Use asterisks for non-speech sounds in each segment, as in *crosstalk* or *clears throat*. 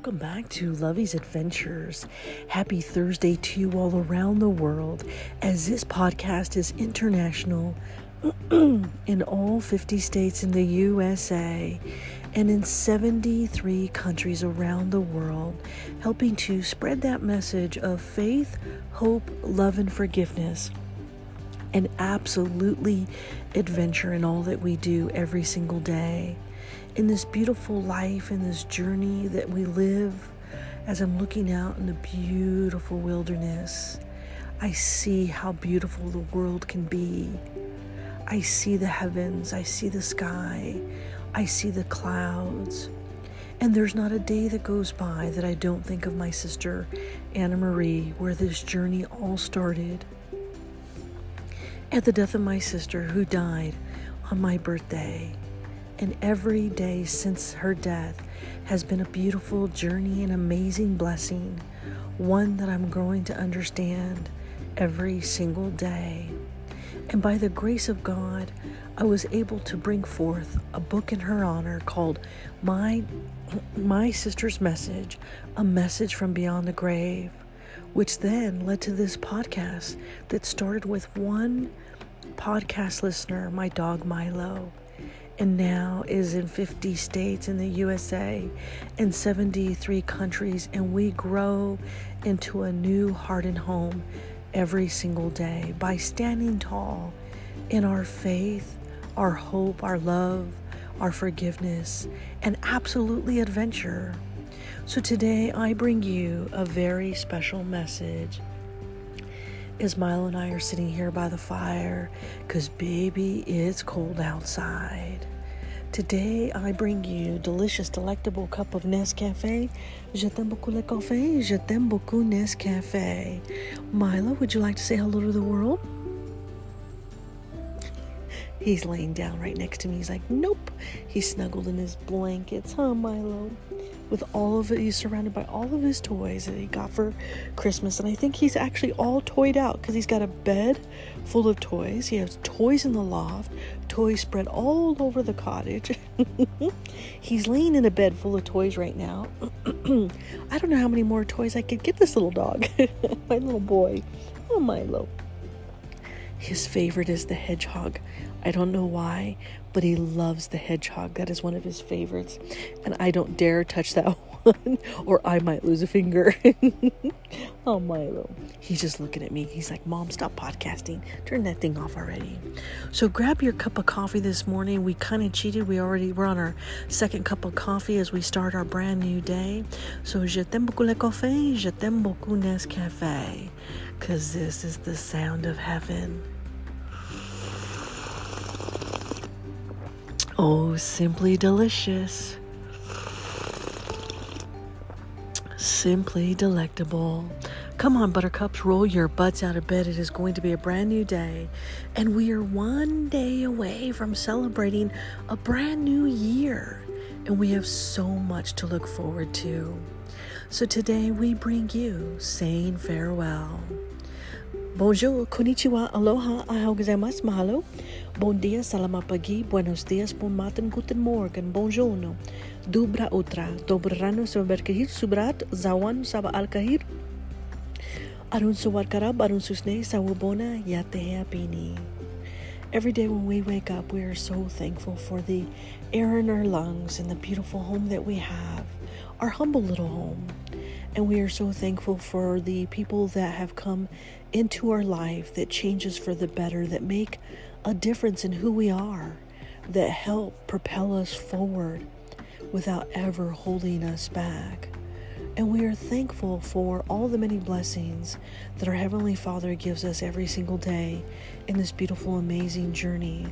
welcome back to Lovey's Adventures. Happy Thursday to you all around the world as this podcast is international *clears throat* in all 50 states in the USA and in 73 countries around the world, helping to spread that message of faith, hope, love, and forgiveness. And absolutely adventure in all that we do every single day in this beautiful life, in this journey that we live, as I'm looking out in the beautiful wilderness, I see how beautiful the world can be. I see the heavens, I see the sky, I see the clouds. And there's not a day that goes by that I don't think of my sister, Anna Marie, where this journey all started. At the death of my sister, who died on my birthday. And every day since her death has been a beautiful journey and amazing blessing, one that I'm growing to understand every single day. And by the grace of God, I was able to bring forth a book in her honor called My My Sister's Message, a message from beyond the grave, which then led to this podcast that started with one podcast listener, my dog Milo and now is in 50 states in the USA and 73 countries, and we grow into a new heart and home every single day by standing tall in our faith, our hope, our love, our forgiveness, and absolutely adventure. So today I bring you a very special message. Milo and I are sitting here by the fire, because baby, it's cold outside. Today I bring you delicious, delectable cup of Nescafe. Je t'aime beaucoup le café. Je t'aime beaucoup Nescafe. Milo, would you like to say hello to the world? He's laying down right next to me. He's like, nope. He's snuggled in his blankets, huh, Milo? With all of it. He's surrounded by all of his toys that he got for Christmas. And I think he's actually all toyed out because he's got a bed full of toys. He has toys in the loft, toys spread all over the cottage. *laughs* he's laying in a bed full of toys right now. *clears throat* I don't know how many more toys I could get this little dog, *laughs* my little boy. Oh, Milo. His favorite is the hedgehog. I don't know why, but he loves the hedgehog. That is one of his favorites. And I don't dare touch that *laughs* one, or I might lose a finger. *laughs* oh, Milo. He's just looking at me. He's like, Mom, stop podcasting. Turn that thing off already. So grab your cup of coffee this morning. We kind of cheated. We already, we're on our second cup of coffee as we start our brand new day. So, je t'aime beaucoup le café, je t'aime beaucoup Nescafe. Because this is the sound of heaven. Oh, simply delicious. Simply delectable. Come on, buttercups, roll your butts out of bed. It is going to be a brand new day. And we are one day away from celebrating a brand new year. And we have so much to look forward to. So today we bring you saying farewell. Bonjour, konnichiwa, aloha, ahau gozaimasu, mahalo. Bon dia, pagi, buenos dias, matin, guten morgen, utra, dobrano saberkahir, subrat, zawan saba alkahir. Arun arun susne, sawubona, pini. Every day when we wake up, we are so thankful for the air in our lungs and the beautiful home that we have, our humble little home. And we are so thankful for the people that have come into our life that changes for the better, that make a difference in who we are, that help propel us forward without ever holding us back. And we are thankful for all the many blessings that our Heavenly Father gives us every single day in this beautiful, amazing journey.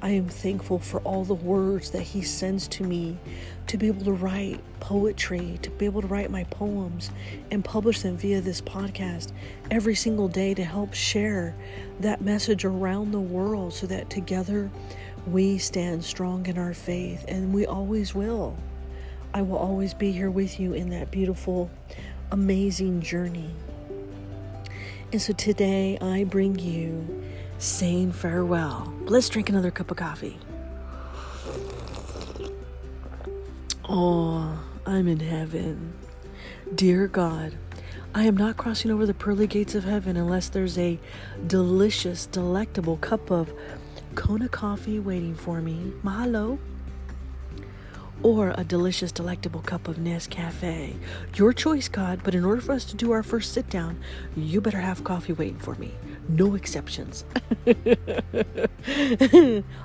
I am thankful for all the words that He sends to me to be able to write poetry, to be able to write my poems and publish them via this podcast every single day to help share that message around the world so that together we stand strong in our faith and we always will. I will always be here with you in that beautiful, amazing journey. And so today I bring you saying farewell. Let's drink another cup of coffee. Oh, I'm in heaven. Dear God, I am not crossing over the pearly gates of heaven unless there's a delicious, delectable cup of Kona coffee waiting for me. Mahalo or a delicious, delectable cup of Nescafe. Your choice, God, but in order for us to do our first sit down, you better have coffee waiting for me. No exceptions. *laughs*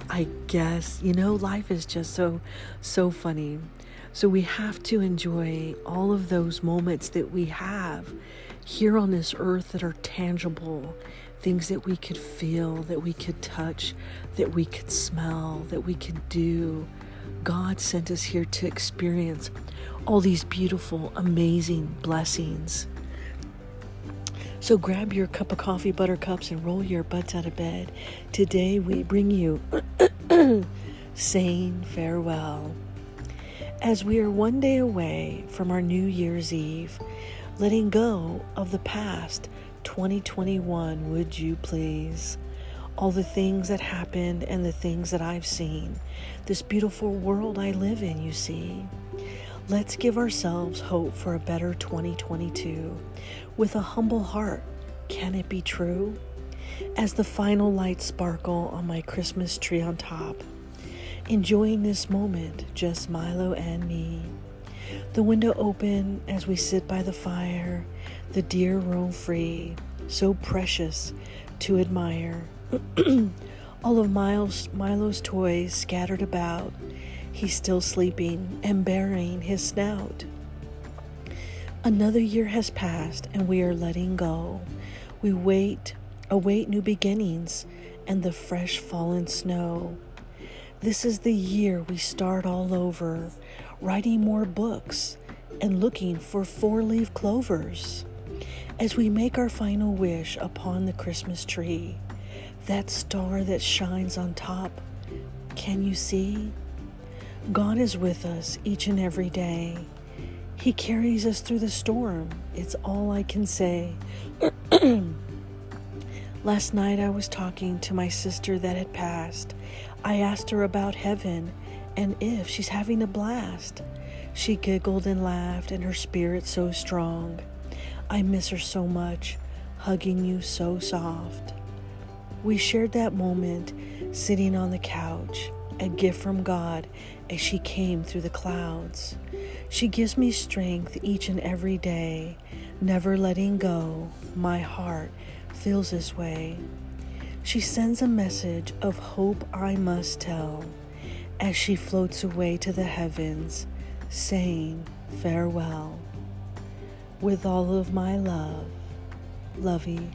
I guess, you know, life is just so, so funny. So we have to enjoy all of those moments that we have here on this earth that are tangible, things that we could feel, that we could touch, that we could smell, that we could do God sent us here to experience all these beautiful, amazing blessings. So grab your cup of coffee, buttercups, and roll your butts out of bed. Today we bring you *clears throat* saying farewell. As we are one day away from our New Year's Eve, letting go of the past 2021, would you please? all the things that happened and the things that I've seen, this beautiful world I live in, you see. Let's give ourselves hope for a better 2022 with a humble heart. Can it be true? As the final lights sparkle on my Christmas tree on top, enjoying this moment, just Milo and me. The window open as we sit by the fire, the deer roam free, so precious to admire. *clears throat* All of Miles, Milo's toys scattered about. He's still sleeping and burying his snout. Another year has passed and we are letting go. We wait, await new beginnings and the fresh fallen snow. This is the year we start all over, writing more books and looking for four leaf clovers. As we make our final wish upon the Christmas tree, that star that shines on top, can you see? God is with us each and every day. He carries us through the storm. It's all I can say. *clears throat* Last night I was talking to my sister that had passed. I asked her about heaven and if she's having a blast. She giggled and laughed, and her spirit so strong. I miss her so much, hugging you so soft. We shared that moment sitting on the couch, a gift from God as she came through the clouds. She gives me strength each and every day, never letting go. My heart feels this way. She sends a message of hope I must tell as she floats away to the heavens, saying farewell. With all of my love, Lovey.